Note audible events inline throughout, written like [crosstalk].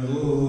Hello.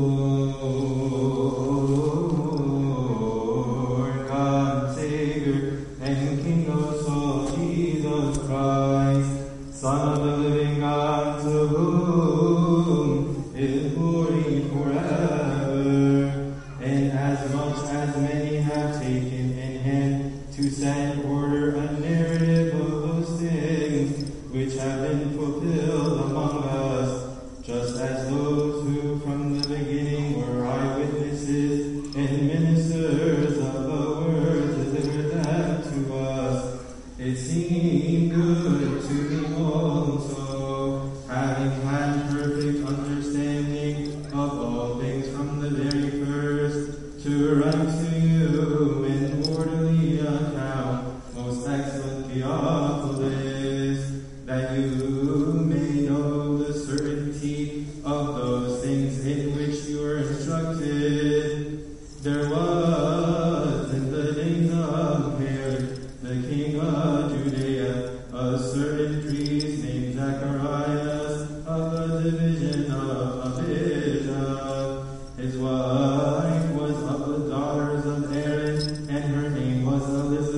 and her name was Elizabeth.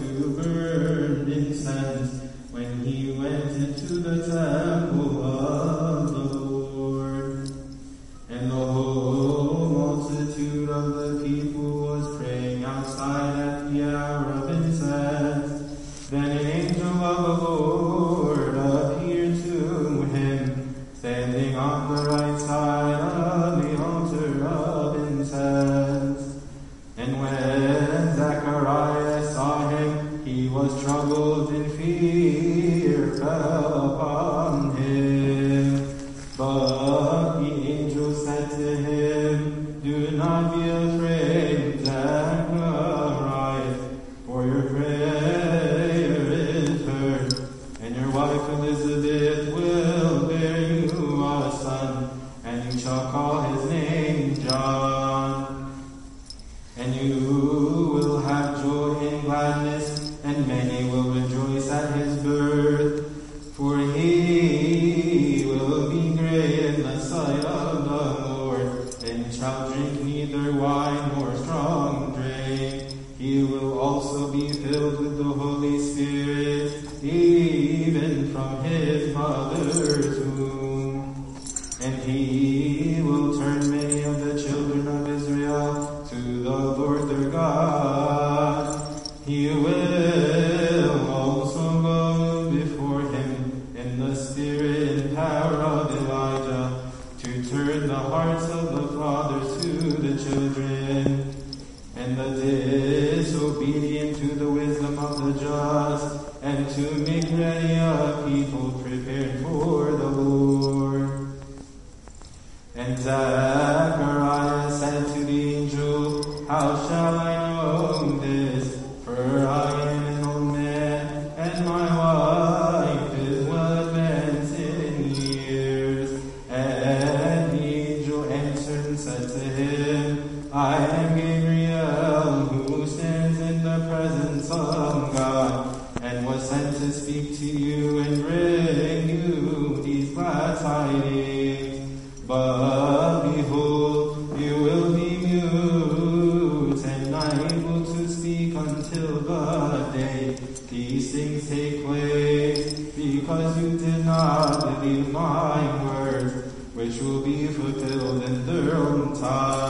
to burn incense when he went into the town. Günah wir his mother's womb, and he time.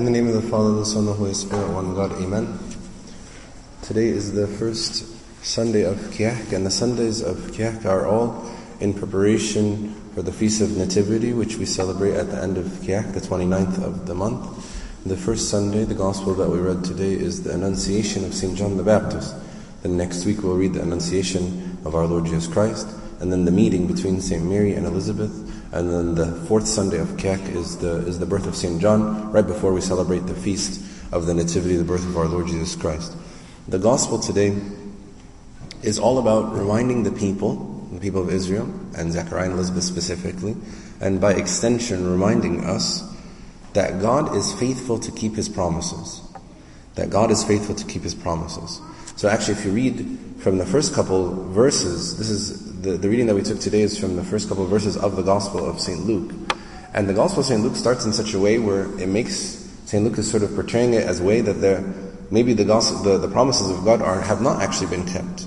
In the name of the Father, the Son, the Holy Spirit, one God, Amen. Today is the first Sunday of Kiahk, and the Sundays of Kiahk are all in preparation for the Feast of Nativity, which we celebrate at the end of Kiahk, the 29th of the month. The first Sunday, the Gospel that we read today, is the Annunciation of St. John the Baptist. Then next week we'll read the Annunciation of our Lord Jesus Christ, and then the meeting between St. Mary and Elizabeth, and then the fourth Sunday of Kiahk is the, is the birth of St. John, right before we celebrate the feast of the Nativity, the birth of our Lord Jesus Christ. The Gospel today is all about reminding the people, the people of Israel, and Zechariah and Elizabeth specifically, and by extension reminding us that God is faithful to keep His promises. That God is faithful to keep His promises. So actually if you read from the first couple verses, this is the, the reading that we took today is from the first couple of verses of the Gospel of St. Luke. And the Gospel of St. Luke starts in such a way where it makes, St. Luke is sort of portraying it as a way that there, maybe the, gospel, the, the promises of God are, have not actually been kept.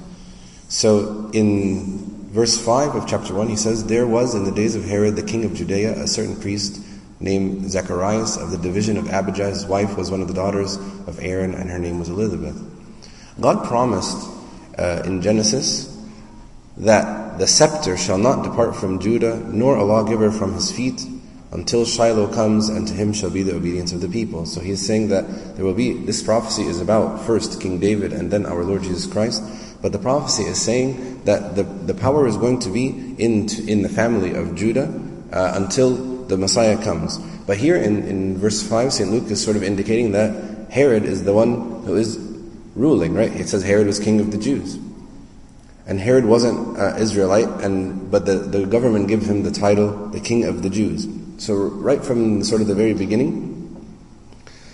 So in verse 5 of chapter 1, he says, There was in the days of Herod the king of Judea a certain priest named Zacharias of the division of Abijah. His wife was one of the daughters of Aaron, and her name was Elizabeth. God promised uh, in Genesis that the scepter shall not depart from Judah, nor a lawgiver from his feet, until Shiloh comes, and to him shall be the obedience of the people. So he's saying that there will be, this prophecy is about first King David and then our Lord Jesus Christ. But the prophecy is saying that the, the power is going to be in, in the family of Judah uh, until the Messiah comes. But here in, in verse 5, St. Luke is sort of indicating that Herod is the one who is ruling, right? It says Herod was king of the Jews. And Herod wasn't uh, Israelite, and but the, the government gave him the title, the King of the Jews. So right from sort of the very beginning,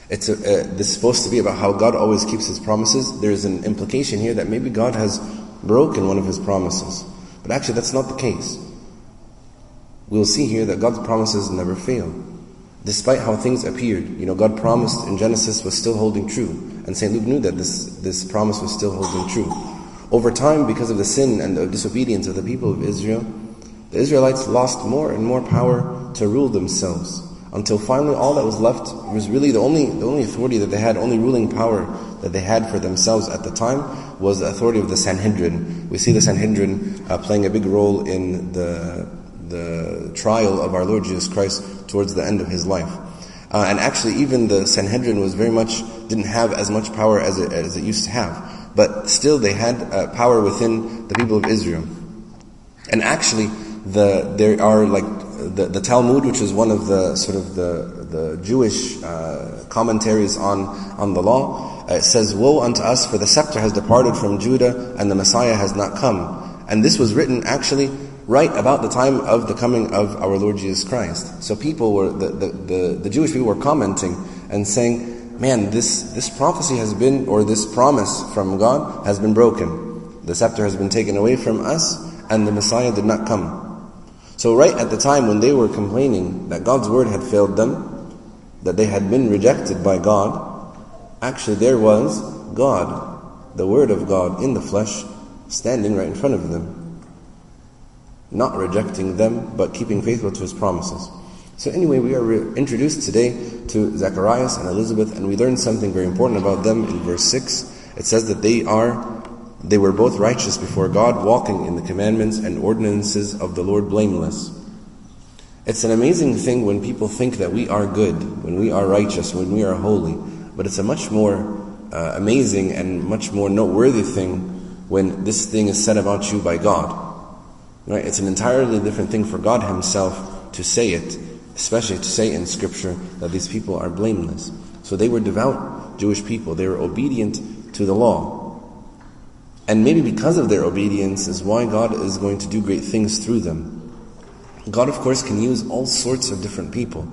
it's a, this is supposed to be about how God always keeps His promises. There's an implication here that maybe God has broken one of His promises, but actually that's not the case. We'll see here that God's promises never fail. Despite how things appeared, you know, God promised in Genesis was still holding true, and Saint Luke knew that this this promise was still holding true. Over time, because of the sin and the disobedience of the people of Israel, the Israelites lost more and more power to rule themselves. Until finally all that was left was really the only, the only authority that they had, only ruling power that they had for themselves at the time was the authority of the Sanhedrin. We see the Sanhedrin uh, playing a big role in the, the trial of our Lord Jesus Christ towards the end of his life. Uh, and actually even the Sanhedrin was very much, didn't have as much power as it, as it used to have but still they had uh, power within the people of Israel. And actually, the there are like the, the Talmud, which is one of the sort of the the Jewish uh, commentaries on on the law, uh, it says, "Woe unto us, for the scepter has departed from Judah, and the Messiah has not come." And this was written actually right about the time of the coming of our Lord Jesus Christ. So people were the the, the, the Jewish people were commenting and saying man, this, this prophecy has been, or this promise from God has been broken. The scepter has been taken away from us, and the Messiah did not come. So right at the time when they were complaining that God's word had failed them, that they had been rejected by God, actually there was God, the word of God in the flesh, standing right in front of them. Not rejecting them, but keeping faithful to his promises. So anyway, we are re- introduced today to Zacharias and Elizabeth, and we learn something very important about them in verse 6. It says that they are, they were both righteous before God, walking in the commandments and ordinances of the Lord blameless. It's an amazing thing when people think that we are good, when we are righteous, when we are holy. But it's a much more uh, amazing and much more noteworthy thing when this thing is said about you by God. Right? It's an entirely different thing for God Himself to say it, especially to say in Scripture that these people are blameless. So they were devout Jewish people. They were obedient to the law. And maybe because of their obedience is why God is going to do great things through them. God, of course, can use all sorts of different people.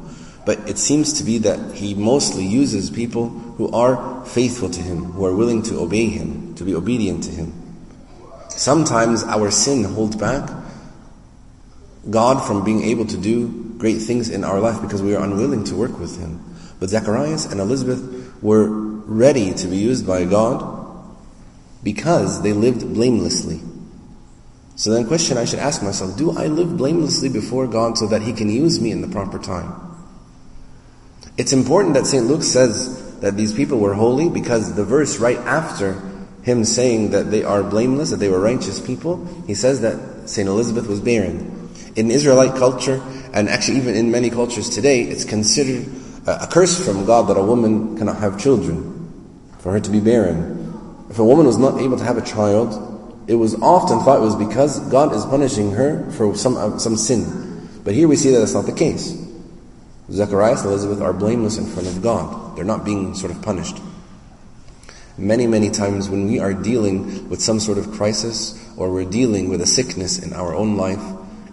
But it seems to be that He mostly uses people who are faithful to Him, who are willing to obey Him, to be obedient to Him. Sometimes our sin holds back God from being able to do great things in our life because we are unwilling to work with Him. But Zacharias and Elizabeth were ready to be used by God because they lived blamelessly. So then question I should ask myself, do I live blamelessly before God so that He can use me in the proper time? It's important that St. Luke says that these people were holy because the verse right after him saying that they are blameless, that they were righteous people, he says that St. Elizabeth was barren. In Israelite culture, and actually even in many cultures today, it's considered a curse from God that a woman cannot have children, for her to be barren. If a woman was not able to have a child, it was often thought it was because God is punishing her for some, uh, some sin. But here we see that that's not the case. Zacharias and Elizabeth are blameless in front of God. They're not being sort of punished. Many, many times when we are dealing with some sort of crisis or we're dealing with a sickness in our own life,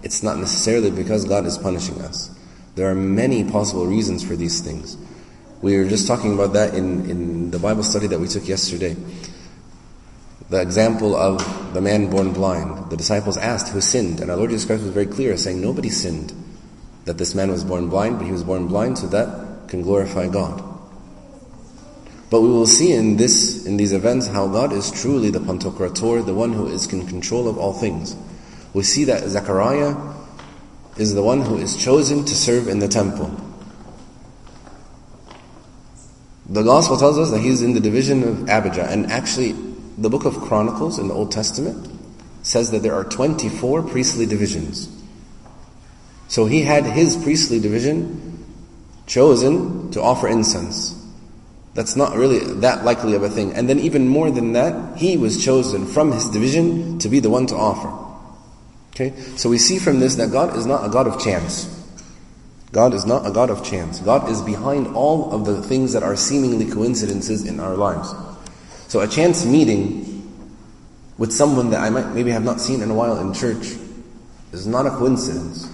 it's not necessarily because God is punishing us. There are many possible reasons for these things. We were just talking about that in, in the Bible study that we took yesterday. The example of the man born blind. The disciples asked, who sinned? And our Lord Jesus Christ was very clear, saying, nobody sinned. That this man was born blind, but he was born blind so that can glorify God. But we will see in this, in these events, how God is truly the Pantocrator, the one who is in control of all things. We see that Zechariah is the one who is chosen to serve in the temple. The Gospel tells us that he is in the division of Abijah, and actually the book of Chronicles in the Old Testament says that there are 24 priestly divisions. So he had his priestly division chosen to offer incense. That's not really that likely of a thing. And then even more than that, he was chosen from his division to be the one to offer. Okay? So we see from this that God is not a God of chance. God is not a God of chance. God is behind all of the things that are seemingly coincidences in our lives. So a chance meeting with someone that I might maybe have not seen in a while in church is not a coincidence.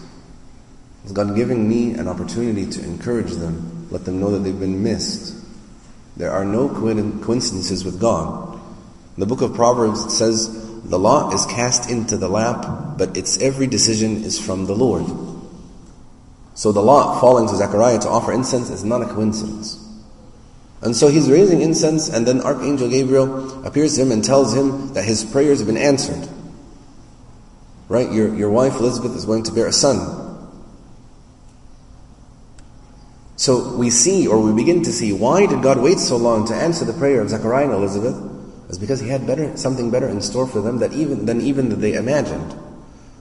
It's God giving me an opportunity to encourage them, let them know that they've been missed. There are no coincidences with God. The book of Proverbs says, the lot is cast into the lap, but its every decision is from the Lord. So the lot falling to Zechariah to offer incense is not a coincidence. And so he's raising incense, and then Archangel Gabriel appears to him and tells him that his prayers have been answered. Right? Your, your wife Elizabeth is going to bear a son. So we see, or we begin to see, why did God wait so long to answer the prayer of Zechariah and Elizabeth? It's because He had better, something better in store for them that even, than even that they imagined.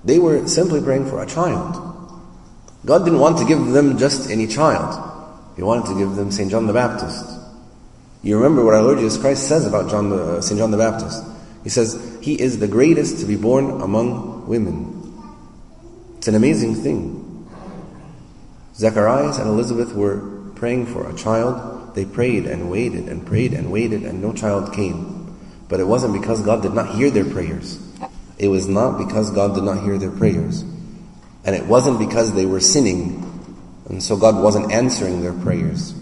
They were simply praying for a child. God didn't want to give them just any child. He wanted to give them St. John the Baptist. You remember what our Lord Jesus Christ says about John the, uh, St. John the Baptist. He says, He is the greatest to be born among women. It's an amazing thing. Zacharias and Elizabeth were praying for a child. They prayed and waited and prayed and waited and no child came. But it wasn't because God did not hear their prayers. It was not because God did not hear their prayers. And it wasn't because they were sinning and so God wasn't answering their prayers.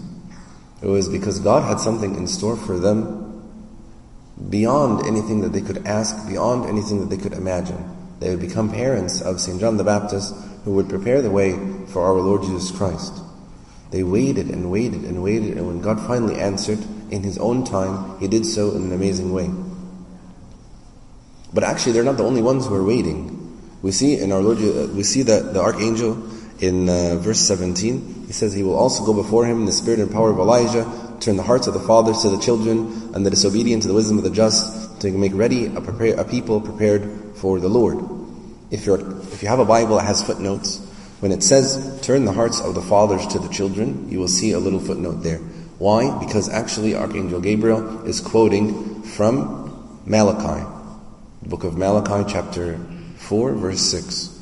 It was because God had something in store for them beyond anything that they could ask, beyond anything that they could imagine. They would become parents of St. John the Baptist who would prepare the way for our Lord Jesus Christ. They waited and waited and waited, and when God finally answered in His own time, He did so in an amazing way. But actually, they're not the only ones who are waiting. We see in our Lord, we see that the archangel in uh, verse 17, he says he will also go before him in the spirit and power of Elijah, turn the hearts of the fathers to the children, and the disobedient to the wisdom of the just, to make ready a, prepare, a people prepared for the Lord. If, you're, if you have a Bible that has footnotes, When it says, turn the hearts of the fathers to the children, you will see a little footnote there. Why? Because actually Archangel Gabriel is quoting from Malachi, the book of Malachi, chapter 4, verse 6.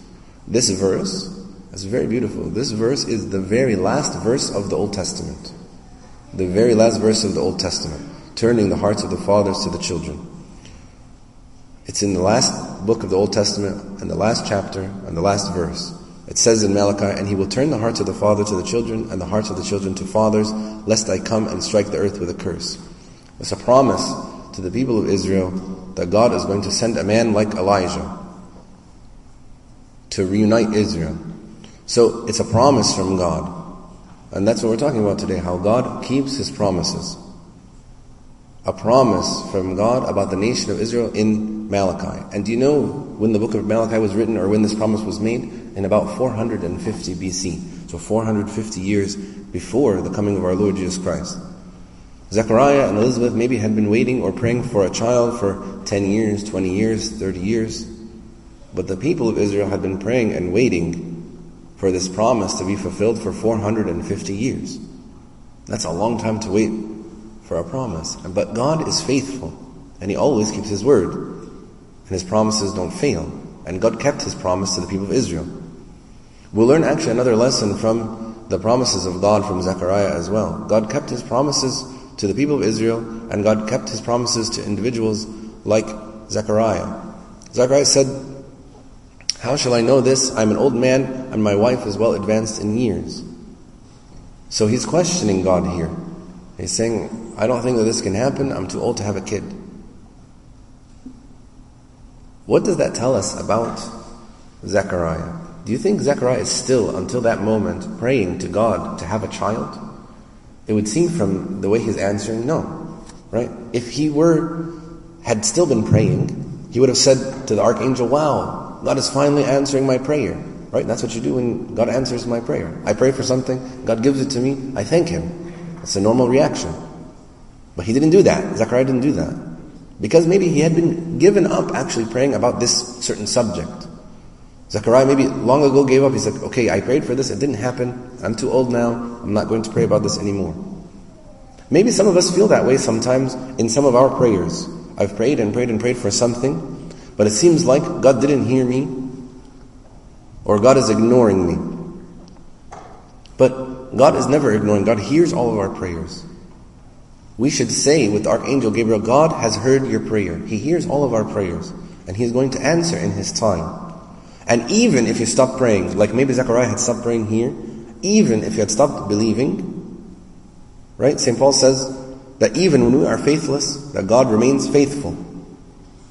This verse is very beautiful. This verse is the very last verse of the Old Testament. The very last verse of the Old Testament. Turning the hearts of the fathers to the children. It's in the last book of the Old Testament, and the last chapter, and the last verse. It says in Malachi, And he will turn the hearts of the father to the children, and the hearts of the children to fathers, lest I come and strike the earth with a curse. It's a promise to the people of Israel that God is going to send a man like Elijah to reunite Israel. So it's a promise from God. And that's what we're talking about today, how God keeps His promises. A promise from God about the nation of Israel in Malachi. And do you know when the book of Malachi was written or when this promise was made? In about 450 BC. So 450 years before the coming of our Lord Jesus Christ. Zechariah and Elizabeth maybe had been waiting or praying for a child for 10 years, 20 years, 30 years. But the people of Israel had been praying and waiting for this promise to be fulfilled for 450 years. That's a long time to wait for a promise. But God is faithful, and He always keeps His word, and His promises don't fail. And God kept His promise to the people of Israel. We'll learn actually another lesson from the promises of God from Zechariah as well. God kept His promises to the people of Israel, and God kept His promises to individuals like Zechariah. Zechariah said, how shall I know this? I'm an old man and my wife is well advanced in years. So he's questioning God here. He's saying, I don't think that this can happen. I'm too old to have a kid. What does that tell us about Zechariah? Do you think Zechariah is still, until that moment, praying to God to have a child? It would seem from the way he's answering, no. Right? If he were, had still been praying, he would have said to the archangel, wow, God is finally answering my prayer. Right? That's what you do when God answers my prayer. I pray for something, God gives it to me, I thank Him. That's a normal reaction. But he didn't do that. Zechariah didn't do that. Because maybe he had been given up actually praying about this certain subject. Zechariah maybe long ago gave up. He said, okay, I prayed for this, it didn't happen. I'm too old now, I'm not going to pray about this anymore. Maybe some of us feel that way sometimes in some of our prayers. I've prayed and prayed and prayed for something, but it seems like God didn't hear me or God is ignoring me. But God is never ignoring. God hears all of our prayers. We should say with Archangel Gabriel, God has heard your prayer. He hears all of our prayers. And He's going to answer in His time. And even if you stop praying, like maybe Zechariah had stopped praying here, even if you had stopped believing, right? St. Paul says that even when we are faithless, that God remains faithful.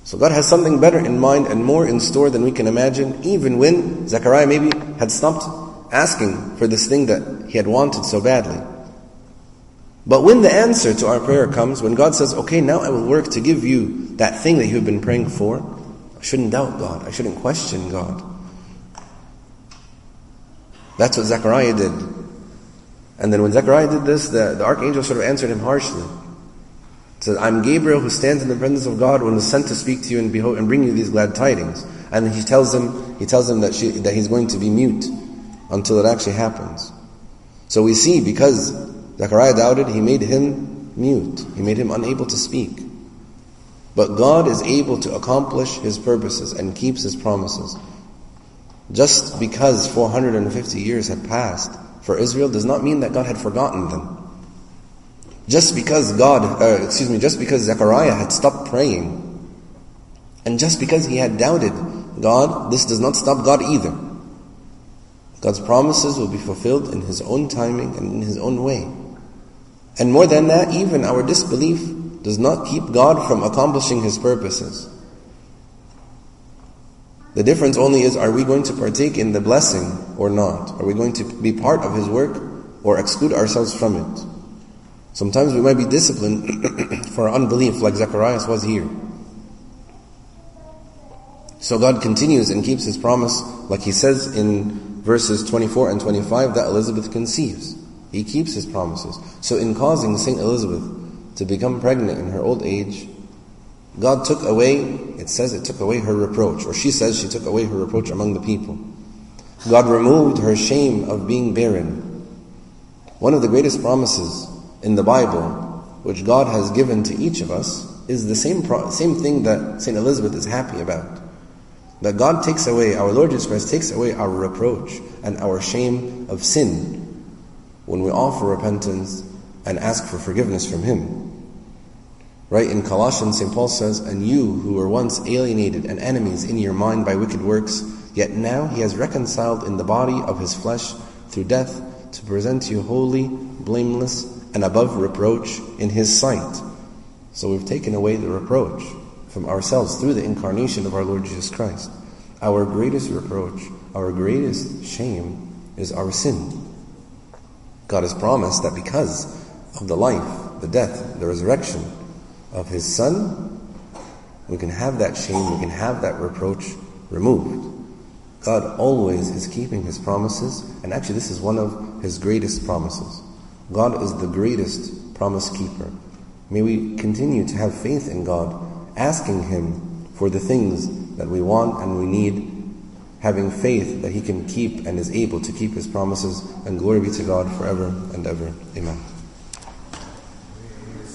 So God has something better in mind and more in store than we can imagine, even when Zechariah maybe had stopped asking for this thing that he had wanted so badly. But when the answer to our prayer comes, when God says, okay, now I will work to give you that thing that you've been praying for, shouldn't doubt God. I shouldn't question God. That's what Zechariah did. And then when Zechariah did this, the, the archangel sort of answered him harshly says, I'm Gabriel who stands in the presence of God when was sent to speak to you and, behold, and bring you these glad tidings. And he tells him, he tells him that, she, that he's going to be mute until it actually happens. So we see, because Zechariah doubted, he made him mute. He made him unable to speak. But God is able to accomplish His purposes and keeps His promises. Just because 450 years had passed for Israel does not mean that God had forgotten them. Just because God, uh, excuse me, just because Zechariah had stopped praying, and just because he had doubted God, this does not stop God either. God's promises will be fulfilled in His own timing and in His own way. And more than that, even our disbelief does not keep God from accomplishing His purposes. The difference only is, are we going to partake in the blessing or not? Are we going to be part of His work or exclude ourselves from it? Sometimes we might be disciplined [clears throat] for our unbelief like Zacharias was here. So God continues and keeps His promise like He says in verses 24 and 25 that Elizabeth conceives. He keeps His promises. So in causing Saint Elizabeth to become pregnant in her old age, God took away, it says it took away her reproach, or she says she took away her reproach among the people. God removed her shame of being barren. One of the greatest promises in the Bible, which God has given to each of us, is the same, pro- same thing that St. Elizabeth is happy about. That God takes away, our Lord Jesus Christ takes away our reproach and our shame of sin when we offer repentance and ask for forgiveness from Him. Right in Colossians, St. Paul says, And you who were once alienated and enemies in your mind by wicked works, yet now He has reconciled in the body of His flesh through death to present you holy, blameless, and above reproach in His sight. So we've taken away the reproach from ourselves through the incarnation of our Lord Jesus Christ. Our greatest reproach, our greatest shame is our sin. God has promised that because of the life, the death, the resurrection of His Son, we can have that shame, we can have that reproach removed. God always is keeping His promises, and actually, this is one of His greatest promises. God is the greatest promise keeper. May we continue to have faith in God, asking Him for the things that we want and we need, having faith that He can keep and is able to keep His promises, and glory be to God forever and ever. Amen.